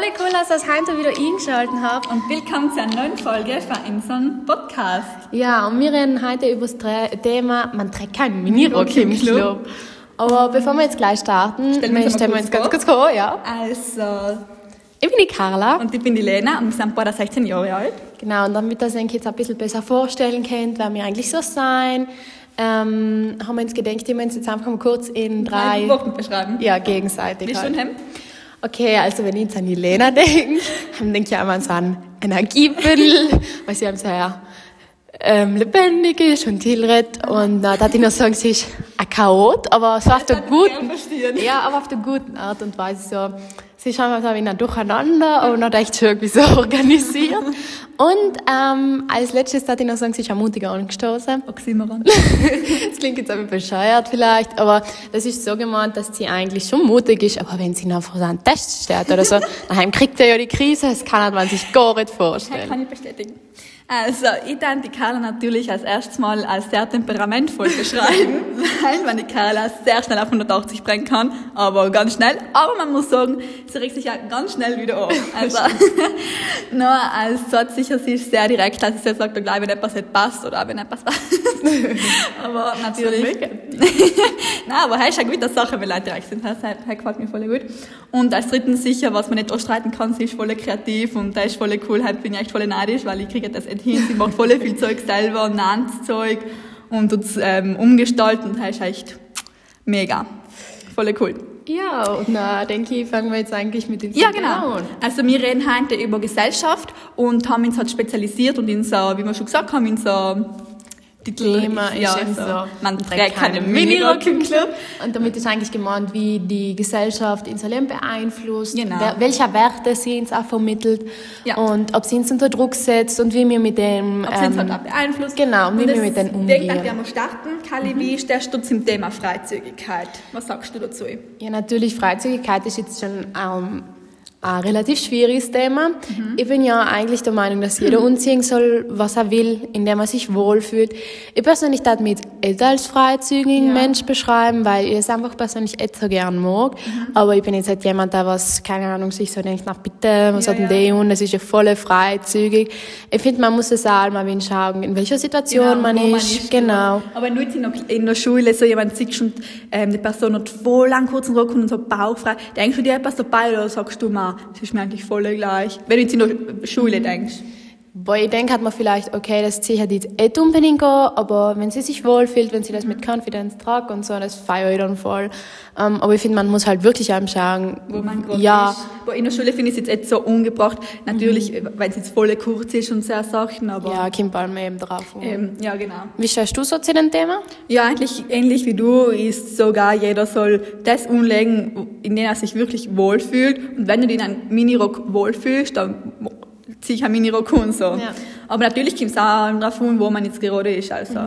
voll cool, dass ihr das heute wieder eingeschaltet habt. Und willkommen zu einer neuen Folge von unserem Podcast. Ja, und wir reden heute über das Thema, man trägt keinen Minirock im Club. Aber bevor wir jetzt gleich starten, Stellen wir uns stellen wir uns ganz kurz vor, ja. Also, Ich bin die Carla. und ich bin die Lena und wir sind beide 16 Jahre alt. Genau, und damit ihr euch jetzt ein bisschen besser vorstellen könnt, wer wir eigentlich so sein, ähm, haben wir uns gedacht, wir uns jetzt einfach mal kurz in drei, Wochen beschreiben. ja, gegenseitig. Wie halt. schon hem? Okay, also wenn ich jetzt an die Lena denke, dann denke ich immer an so einen Energiebündel, weil sie haben sehr ähm, lebendig ist und tilret und äh, da ich noch sagen, sie ist ein Chaot, aber so auf der guten, ja, aber auf der guten Art und Weise so. Sie ist einfach so wie ein Durcheinander, aber noch echt irgendwie so organisiert. Und ähm, als letztes darf ich noch sagen, sie ist am Montag angestoßen. Oxymoron. Das klingt jetzt ein bisschen bescheuert vielleicht, aber das ist so gemeint, dass sie eigentlich schon mutig ist, aber wenn sie noch vor einem Test steht oder so, daheim kriegt er ja die Krise, das kann man sich gar nicht vorstellen. kann ich bestätigen. Also, ich darf die Carla natürlich als erstes Mal als sehr temperamentvoll beschreiben, weil man die Carla sehr schnell auf 180 bringen kann, aber ganz schnell. Aber man muss sagen, sie regt sich ja ganz schnell wieder auf. Also, nur als Satz sicher, sie ist sehr direkt, also sie sagt dann gleich, wenn etwas nicht passt oder wenn etwas passt. aber natürlich. Nein, aber das ist eine gute Sache, wenn Leute direkt sind. Das, gefällt mir voll gut. Und als drittens sicher, was man nicht ausstreiten kann, sie ist voll kreativ und das ist voll cool. Halt bin ich echt voll neidisch, weil ich kriege das nicht hin. Sie macht voll viel Zeug selber, nannt Zeug und tut's, ähm, umgestalten. Das ist echt mega. Voll cool. Ja, und na, denke ich, fangen wir jetzt eigentlich mit den Ja, genau. an. Also wir reden heute über Gesellschaft und haben uns halt spezialisiert und in so, wie wir schon gesagt haben, in so Titel, Thema ist ja, so, so, man trägt keine Minirock im Club. Und damit ist eigentlich gemeint, wie die Gesellschaft unser Leben beeinflusst, Genau. wer, welche Werte sie uns auch vermittelt Ja. und ob sie uns unter Druck setzt und wie wir mit dem... Ob sie uns ähm, halt auch beeinflusst. genau, und wie wir mit denen umgehen. Ich denke, wir mal starten. Kali, wie stehst du zum Thema Freizügigkeit? Was sagst du dazu? Ja, natürlich, Freizügigkeit ist jetzt schon ähm, ein relativ schwieriges Thema. Ich bin ja eigentlich der Meinung, dass jeder umziehen soll, was er will, indem er sich wohlfühlt. Ich persönlich darf mich älter als freizügigen Ja. Mensch beschreiben, weil ich es einfach persönlich nicht so gern mag. Aber ich bin jetzt halt jemand, der was, keine Ahnung, sich so denkt, na bitte, was Ja, hat denn ja. der und das ist ja voll freizügig. Ich finde, man muss es auch mal schauen, in welcher Situation man, wo ist. Genau. Aber wenn du jetzt in der, in der Schule so jemand siehst und ähm, die Person hat voll lang kurzen Rock und so bauchfrei, denkst du dir etwas dabei oder sagst du mal, das ist mir eigentlich voll gleich? Wenn du jetzt in der Schule denkst. Boah, ich denke, hat man vielleicht, okay, das ziehe ich jetzt nicht unbedingt an, aber wenn sie sich wohlfühlt, wenn sie das mit Confidence tragt und so, das feiere ich dann voll. Ähm, aber ich finde, man muss halt wirklich anschauen, wo man gerade ja, ist. Boah, in der Schule finde ich es jetzt nicht so ungebracht. Natürlich, weil es jetzt voll kurz ist und sehr Sachen, aber ja, kommt bald eben drauf. ähm, ja genau. Wie stehst du so zu dem Thema? Ja, eigentlich ähnlich wie du ist sogar, jeder soll das umlegen, in dem er sich wirklich wohlfühlt. Und wenn du dich in einem Minirock wohlfühlst, dann einen Minirock und so. Ja. Aber natürlich kommt es auch darauf an, wo man jetzt gerade ist. Also.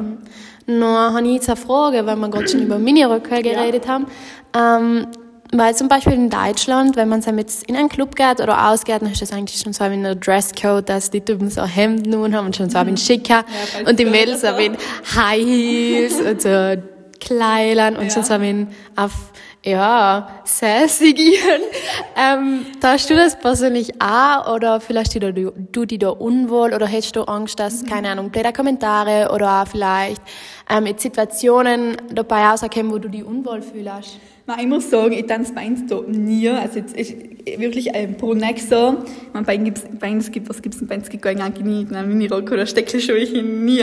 Nur habe ich jetzt eine Frage, weil wir gerade schon über Miniröcke geredet haben. Ähm, weil zum Beispiel in Deutschland, wenn man so jetzt in einen Club geht oder ausgeht, dann ist das eigentlich schon so wie ein Dresscode, dass die Typen so Hemden nun haben und schon so ein Schicker falls und die Mädels so ein High Heels und so Kleidern und Ja. schon so ein auf, ja, sassigieren. ähm, hast du das persönlich auch oder vielleicht du, du, die da unwohl oder hättest du Angst, dass, keine Ahnung, blöde Kommentare oder auch vielleicht ähm, jetzt Situationen dabei rauskommen, wo du dich unwohl fühlst? Nein, ich muss sagen, ich tanze bei uns da nie. Also jetzt ist wirklich ein pro. Ich meine, bei gibt's, uns gibt, was gibt's denn bei uns? gibt eigentlich nie einen Minirock oder Steckelschuhe nie.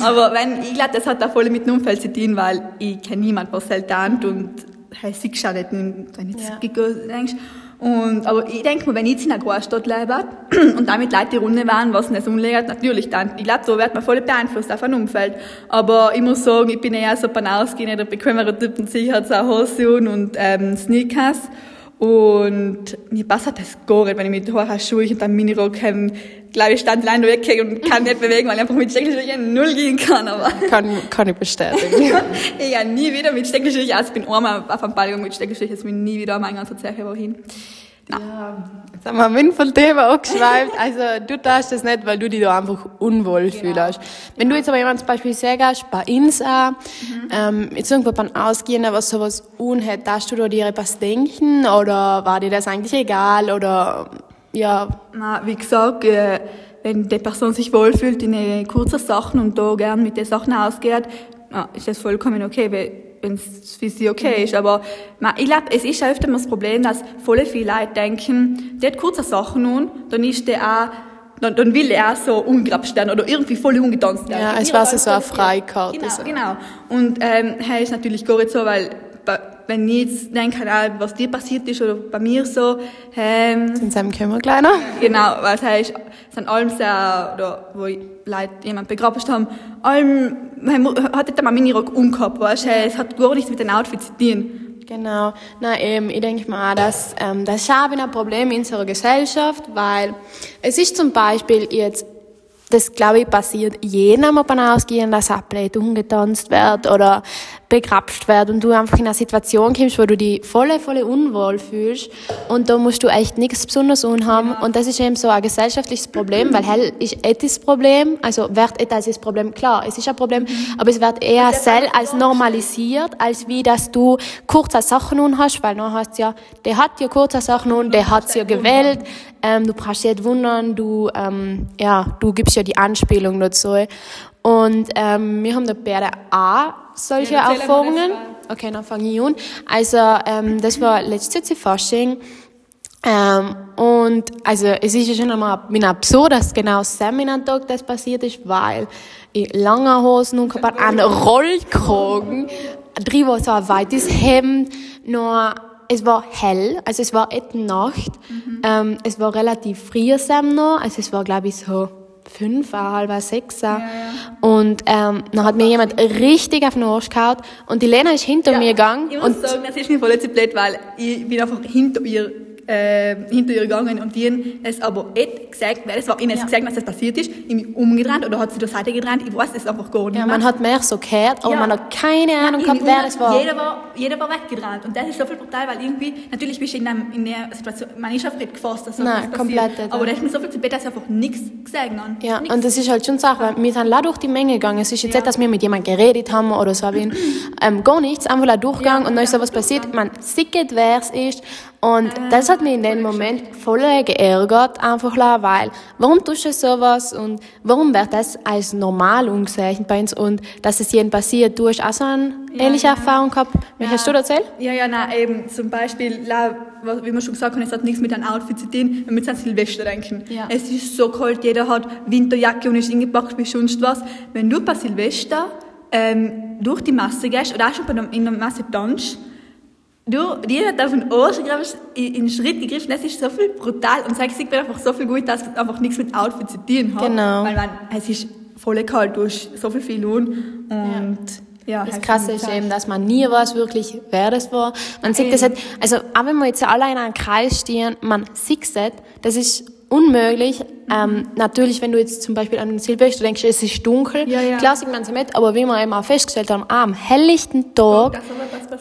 Aber wenn, ich glaube, das hat auch voll mit dem Umfeld zu tun, weil ich kenne niemanden, was halt tanzt und auch nicht, wenn du jetzt Ja. denkst. Und, aber ich denke mir, wenn ich jetzt in einer Großstadt lebe und damit Leute die Runde waren, was das umlegt, natürlich dann. Ich glaube, da wird man voll beeinflusst auf ein Umfeld. Aber ich muss sagen, ich bin eher so beim Ausgehen, der bequemere Typ und sicher hat so eine Hose an und ähm, Sneakers. Und mir passt das gar nicht, wenn ich mit hohen Schuhen und einem Minirock ähm, glaube ich, stand allein weg und kann nicht bewegen, weil ich einfach mit Steckelschuhen null gehen kann. Aber Kann, kann ich bestätigen. ich kann nie wieder mit Steckelschuhen aus. Ich bin einmal auf einem Ball gegangen mit jetzt bin ich nie wieder meine ganze Zeche wohin. Ja, jetzt haben wir ein von Thema angeschweift. Also, du darfst das nicht, weil du dich da einfach unwohl genau. fühlst. Wenn du jetzt aber jemand zum Beispiel sagst, bei auch, mhm. ähm, jetzt irgendwo beim Ausgehen, was sowas unhät, darfst du da dir etwas denken oder war dir das eigentlich egal oder, ja? Na, wie gesagt, äh, wenn die Person sich wohlfühlt in kurzen Sachen und da gern mit den Sachen ausgeht, ist das vollkommen okay, weil wenn es für sie okay ist. Aber man, ich glaube, es ist auch öfter das Problem, dass voll viele Leute denken, der hat kurze Sachen nun, dann ist der auch dann, dann will er auch so umgegrapscht werden oder irgendwie voll umgetanzt werden. Ja, es war so eine Freikarte. Genau, so. genau. Und ähm, er ist natürlich gar nicht so, weil wenn ich jetzt denke, was dir passiert ist oder bei mir so, ähm, sind sie können wir kleiner? Genau, weil es heißt, sind allem sehr, oder wo Leute jemand begraben haben, allem, hat er mal Minirock umgehabt, weißt du, es hat gar nichts mit den Outfits zu tun. Genau. Na eben, ich denke mal, dass ähm, das ist auch ein Problem in unserer Gesellschaft, weil es ist zum Beispiel jetzt das, glaube ich, passiert jedem davon ausgehen, dass Ableit umgetanzt wird oder begrapscht wird und du einfach in eine Situation kommst, wo du dich voll, voll unwohl fühlst und da musst du echt nichts Besonderes unhaben ja. und das ist eben so ein gesellschaftliches Problem, weil hell ist ethisch Problem, also wird etwas das Problem, klar, es ist ein Problem, mhm. aber es wird eher sel als normalisiert, als wie, dass du kurze Sachen nun hast, weil dann hast ja, der hat ja kurze Sachen nun, der hat ja gewählt, ähm, du brauchst dich nicht wundern, du, ähm, ja, du gibst ja die Anspielung dazu. Und ähm, wir haben da beide auch solche ja, Erfahrungen. Okay, dann fange ich an. Also, ähm, das war letztes Jahr Fasching. Ähm, und also es ist ja schon einmal bin absurd, dass genau Seminartag das passiert ist, weil ich lange Hosen und einen Rollkragen, drüber so ein weites Hemd, nur es war hell, also es war et Nacht. Mhm. Ähm, es war relativ früh noch, also es war glaube ich so fünf, halb sechs. Ja, ja. Und ähm, dann hat mir jemand richtig auf den Arsch gehauen und die Lena ist hinter ja, mir gegangen. Ich muss und sagen, das ist mir voll zu blöd, weil ich bin einfach hinter ihr äh, hinter ihr gegangen und die haben es aber nicht gesagt, weil es war ihnen ja. gesagt, dass das passiert ist, ich mich umgedreht oder hat sie zur Seite gedreht, ich weiß es einfach gar nicht Ja, man hat mehr so gehört, aber ja. man hat keine Ahnung gehabt, wer das war. Jeder war, jeder war weggedreht und das ist so viel brutal, weil irgendwie, natürlich bist du in, einem, in der Situation, man ist auf nicht gefasst, dass so Nein, komplett nicht, aber da ist mir so viel zu bett, dass ich einfach nichts gesagt habe. Ja, nichts. und das ist halt schon Sache, weil wir sind durch die Menge gegangen, es ist jetzt ja. nicht, dass wir mit jemandem geredet haben oder so, ähm, gar nichts, einfach durchgegangen ja, und dann ist so was passiert, man sieht, wer es ist und das hat mich in dem Moment voll geärgert, einfach weil, warum tust du sowas und warum wird das als normal umgesehen bei uns und dass es jedem passiert, du hast auch so eine ähnliche ja. Erfahrung gehabt. Ja. hast du das erzählt? Ja, ja, nein, eben, zum Beispiel, wie man schon gesagt hat, es hat nichts mit einem Outfit zu tun, wenn wir jetzt an Silvester denken. Ja. Es ist so kalt, jeder hat Winterjacke und ist ingepackt wie sonst was. Wenn du bei Silvester ähm, durch die Masse gehst oder auch schon in der Masse tanzt, Du, die hat auf den Arsch in den Schritt gegriffen, das ist so viel brutal und es sieht mir einfach so viel gut, dass es einfach nichts mit Outfit zu tun hat. Genau. Weil man, es ist voll kalt, du hast so viel viel und ja. Ja, das Krasse ist eben, dass man nie weiß wirklich, wer das war. Man sieht das halt, also auch wenn wir jetzt alle in einem Kreis stehen, man sieht das, das ist unmöglich. Ähm, natürlich, wenn du jetzt zum Beispiel an den Silvester denkst, es ist dunkel, ja, ja. klar sieht man es mit, aber wie wir eben auch festgestellt haben, am helllichten Tag,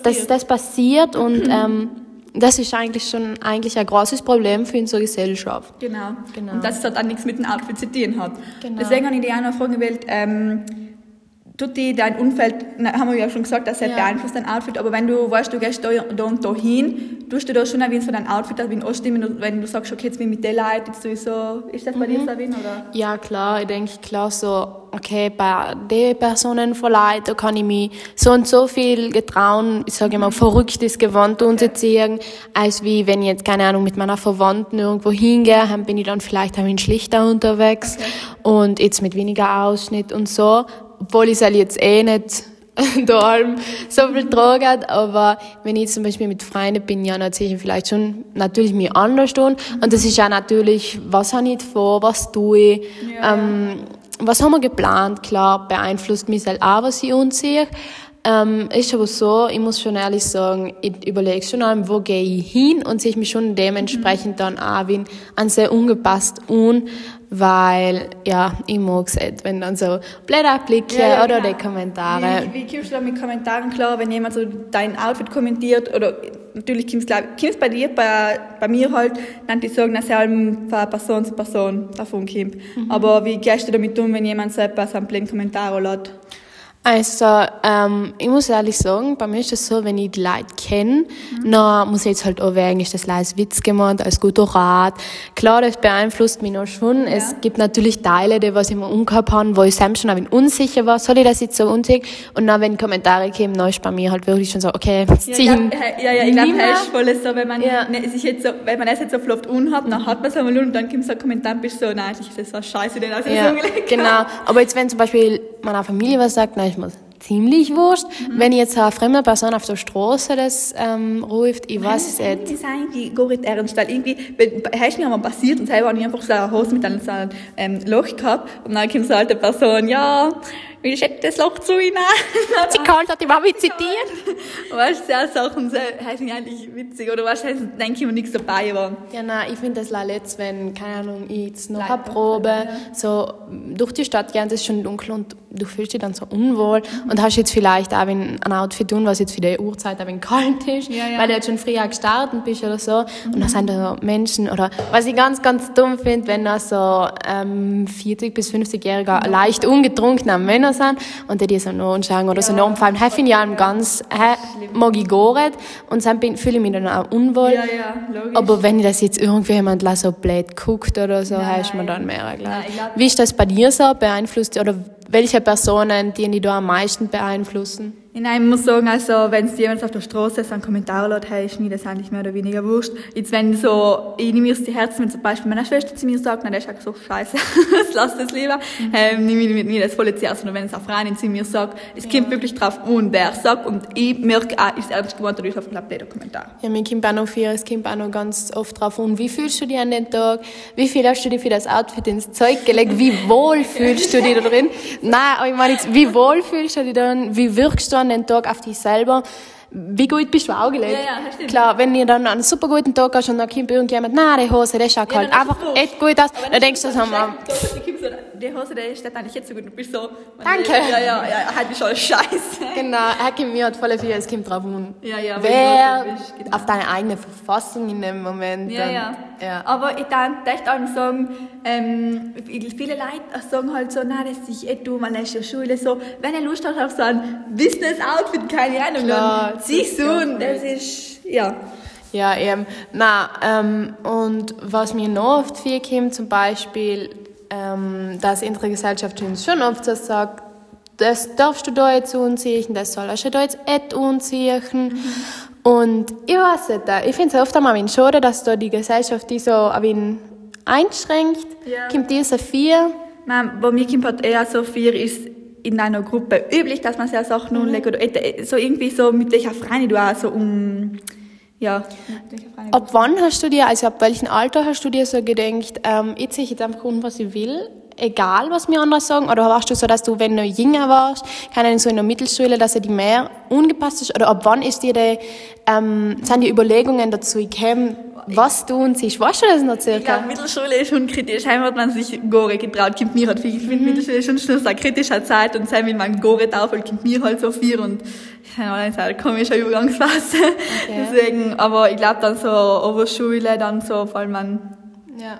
dass das passiert und ähm, das ist eigentlich schon eigentlich ein großes Problem für unsere Gesellschaft. Genau. genau. Und dass es halt auch nichts mit dem Outfit zu tun hat. Genau. Deswegen habe ich die auch noch Frage gewählt, ähm, tut die dein Umfeld, haben wir ja schon gesagt, dass er ja. beeinflusst dein Outfit, aber wenn du weißt, du gehst da, da und da hin, du da schon ein von deinem Outfit wie ein anstimmen, wenn du sagst, okay, jetzt bin ich mit der Leute, jetzt sowieso, ist das bei mhm. dir so, oder? Ja, klar, ich denke, klar, so, okay, bei den Personen von Leuten, da kann ich mich so und so viel getrauen, ich sage immer, verrücktes Gewand okay. unterziehen, als wie wenn ich jetzt, keine Ahnung, mit meiner Verwandten irgendwo hingehe, dann bin ich dann vielleicht ein schlichter unterwegs okay. und jetzt mit weniger Ausschnitt und so obwohl ich es halt jetzt eh nicht daheim so viel tragen, aber wenn ich zum Beispiel mit Freunden bin, ja, dann ziehe ich vielleicht schon natürlich mir anders tun. Und das ist auch natürlich, was habe ich vor, was tue ich, ja. ähm, was haben wir geplant, klar, beeinflusst mich selbst auch, was ich anziehe. Ähm, ist aber so, ich muss schon ehrlich sagen, ich überlege schon an, wo gehe ich hin und sehe mich schon dementsprechend dann auch wie an sehr ungepasst un, weil, ja, ich mag es nicht, wenn dann so Blätter Blicke ja, ja, oder genau. die Kommentare. Wie, wie kommst du da mit Kommentaren klar, wenn jemand so dein Outfit kommentiert oder natürlich kommt es bei dir, bei, bei mir halt, dann die sagen, dass er halt von Person zu Person davon kommt. Mhm. Aber wie gehst du damit um, wenn jemand so etwas am blöden Kommentar lässt? Also, ähm, ich muss ehrlich sagen, bei mir ist es so, wenn ich die Leute kenne, mhm. dann muss ich jetzt halt auch ist das als Witz gemacht, als guter Rat. Klar, das beeinflusst mich noch schon. Ja. Es gibt natürlich Teile, die was ich mir umgehabt habe, wo ich selbst schon ein wenig unsicher war, soll ich das jetzt so unsicher? Und dann, wenn Kommentare kommen, dann ist bei mir halt wirklich schon so, okay, jetzt ja, ziehen. Ja, ja, ich glaube, das ist voll so, wenn man, ja. ne, sich jetzt so, wenn man das jetzt so oft unhat, dann hat man es einmal und dann kommt so ein Kommentar bist so, nein, das so scheiße, den aus ja, Genau. Aber jetzt, wenn zum Beispiel meiner Familie was sagt, nein, ich muss ziemlich wurscht. Mhm. Wenn jetzt eine fremde Person auf der Straße das ähm, ruft, ich weiß es nicht. Das ist eigentlich gar nicht ernst, weil irgendwie, hast mir einmal passiert und selber habe ich einfach so eine Hose mit einem so einem, ähm, Loch gehabt und dann kommt so eine alte Person, ja, wie schätzt das Loch zu ihnen? Sie kann hat die Mami zitiert. weißt du, so Sachen heißen eigentlich witzig, oder weißt du, denke ich mir nichts dabei war. Ja, nein, ich finde das letzt, wenn, keine Ahnung, ich jetzt noch eine Probe, ja. so, durch die Stadt gehen, es ist schon dunkel und du fühlst dich dann so unwohl mhm. und hast jetzt vielleicht auch ein Outfit tun, was jetzt für die Uhrzeit ein kalt ist, ja, ja. weil du jetzt schon früher gestartet bist oder so. Mhm. Und dann sind da Menschen, oder was ich ganz, ganz dumm finde, wenn da so ähm, 40- bis 50-Jährige mhm. leicht ungetrunkene Männer sind und die so noch anschauen oder ja. so noch umfallen. Das finde ich auch ganz, hey, mag ich gar nicht und dann fühle ich mich dann auch unwohl. Ja, ja, logisch. Aber wenn ich das jetzt irgendwie jemand so blöd guckt oder so, heißt man dann mehr, glaube Wie ist das bei dir so beeinflusst oder welche Personen, die dich da am meisten beeinflussen? Nein, ich muss sagen, also, wenn es jemand auf der Straße so einen Kommentar lässt, hey, ist mir das eigentlich mehr oder weniger wurscht. Jetzt, wenn so, ich nehme mir das Herzen, wenn zum Beispiel meine Schwester zu mir sagt, nein, der ist so scheiße, lass das lieber, mhm. ähm, nehme ich mir das voll zu Herzen. Und wenn es eine Freundin zu mir sagt, es kommt wirklich drauf an, wer sagt, und ich merke auch, ist ernst gemeint, oder ich habe einen blöden Kommentar. Ja, mir kommt auch noch viel, es kommt auch noch ganz oft drauf an, wie fühlst du dich an den Tag, wie viel hast du dir für das Outfit ins Zeug gelegt, wie wohl fühlst du dich da drin? Nein, aber ich meine jetzt, wie wohl fühlst du dich dann, wie wirkst du an den Tag auf dich selber, wie gut bist du aufgelegt? Ja, ja, Klar, wenn ihr dann einen super guten Tag hast und dann kommt irgendjemand, nein, die Hose, der schaut halt einfach echt gut aus, dann denkst du, das haben wir die Hose, der steht eigentlich jetzt so gut. Du bist so, Danke. Ja, ja, ja, halt ist alles scheiße. Genau, er gibt mir halt voll viel, es kommt drauf an. Ja, ja. Wer genau. auf deine eigene Verfassung in dem Moment. Ja, dann, ja. ja. Aber ich dann echt auch sagen, ähm, viele Leute sagen halt so, na, das ist eh du, man ist ja Schule, so, wenn ihr Lust habt auf so ein Business-Outfit, keine Ahnung, Klar, dann ziehst du und das ist, ja. Ja, eben. Na, ähm, und was mir noch oft viel kommt, zum Beispiel, ähm, dass unsere Gesellschaft uns schon oft so sagt, das darfst du da jetzt anziehen, das sollst du da jetzt nicht anziehen. Mhm. Und ich weiß nicht, ich finde es oft einmal ein schade, dass da die Gesellschaft die so ein einschränkt. Ja. Kommt diese vier? Man, bei mir kommt halt eher so vier, ist in einer Gruppe üblich, dass man sich Sachen mhm. anlegt oder so irgendwie so mit welcher Freundin du auch so um ja. Ab wann hast du dir, also ab welchem Alter hast du dir so gedacht, ähm, ich ziehe jetzt einfach um, was ich will, egal was mir andere sagen? Oder warst du so, dass du, wenn du jünger warst, keine Ahnung, so in der Mittelschule, dass er die mehr ungepasst ist? Oder ab wann ist dir die, ähm, sind die Überlegungen dazu gekommen, was du und siehst? Weißt du das noch circa? Ich glaube, Mittelschule ist schon kritisch. Heim hat man sich Gore getraut, kommt mir halt viel. Ich finde, mhm. Mittelschule ist schon schon eine kritische Zeit und sein, wenn man Gore taufelt, kommt mir halt so viel und keine Ahnung, eine komische Übergangsphase. Okay. Deswegen, aber ich glaube dann so Oberschule, dann so, vor allem man, ja.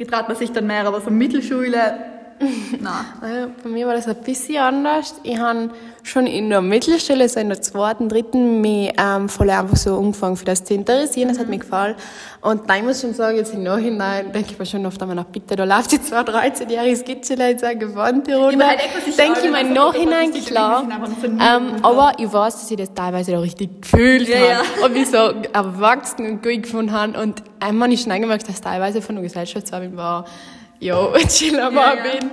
Getraut man sich dann mehr, aber so Mittelschule, Nein. Bei mir war das ein bisschen anders. Ich habe schon in der Mittelstelle, so in der zweiten, dritten, mich ähm, voll einfach so angefangen für das zu interessieren. Das hat mir gefallen. Und dann muss ich schon sagen, jetzt im Nachhinein denke ich mir schon oft einmal, bitte, da läuft jetzt zwar 13-jähriges Skizze jetzt eine gewandte Runde. Ja, denke ich mir im Nachhinein, klar. Ähm, aber ich weiß, dass ich das teilweise auch richtig gefühlt ja, habe. Ja. Und mich so erwachsen und gut gefunden habe. Und einmal habe ich schon angemerkt, dass teilweise von der Gesellschaft war, jo, chillen mal ja, bin.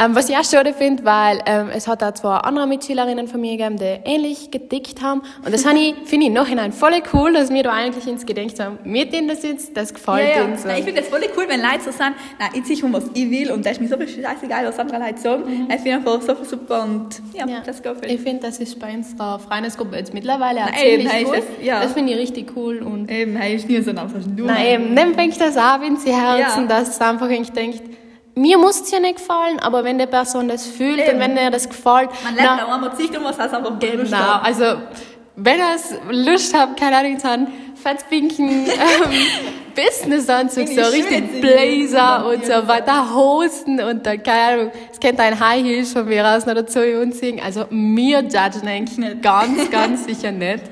Ähm, was ich auch schade finde, weil ähm, es hat auch zwei andere Mitschülerinnen von mir gegeben, die ähnlich gedickt haben. Und das ich, finde ich im Nachhinein voll cool, dass wir da eigentlich ins Gedenkt haben, mit denen das jetzt, das gefällt ja, ja. So. ich finde das voll cool, wenn Leute so sagen, nein, ich ziehe um, was ich will und das ist mir so scheißegal, was andere Leute sagen. Mhm. Ich finde einfach so super und ja, ja. das geht Ich finde, das ist bei uns der Freundesgruppe jetzt mittlerweile auch ziemlich cool. Das, ja. das finde ich richtig cool. Und eben, hey, ist nie so ein einfach nur. Nein, eben, dann fängt das auch in sie Herzen, ja. dass es einfach, ich denke, mir muss es ja nicht gefallen, aber wenn der Person das fühlt Eben. und wenn er das gefällt. Man lernt auch einmal sich, du musst das einfach Genau, also wenn er Lust hat, keine Ahnung, zu haben, fetzpinken ähm, Businessanzug, In so richtig Blazer und so weiter, Hosen und dann, keine Ahnung, es könnte ein High Heels von mir aus noch dazu anziehen. Also mir judgen eigentlich Nicht. ganz, ganz sicher nicht.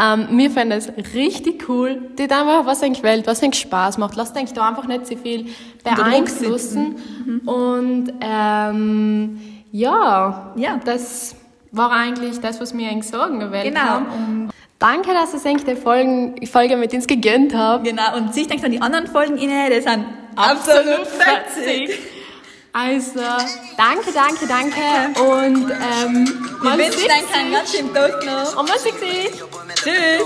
Ähm, wir fänden es richtig cool. Die einfach, was eigentlich Welt, was eigentlich Spaß macht. Lasst eigentlich da einfach nicht so viel beeinflussen. Und ähm, ja, Ja. das war eigentlich das, was wir eigentlich sagen gewählt Genau. haben. Danke, dass ihr eigentlich die Folgen, Folge mit uns gegönnt habt. Genau, und sich denkt an die anderen Folgen inne, die sind absolut fetzig. Also, danke, danke, danke. Und ähm, Wir wünschen sehen. euch einen ganz schönen Tag noch. Und mal sehen. Tschüss. Yo,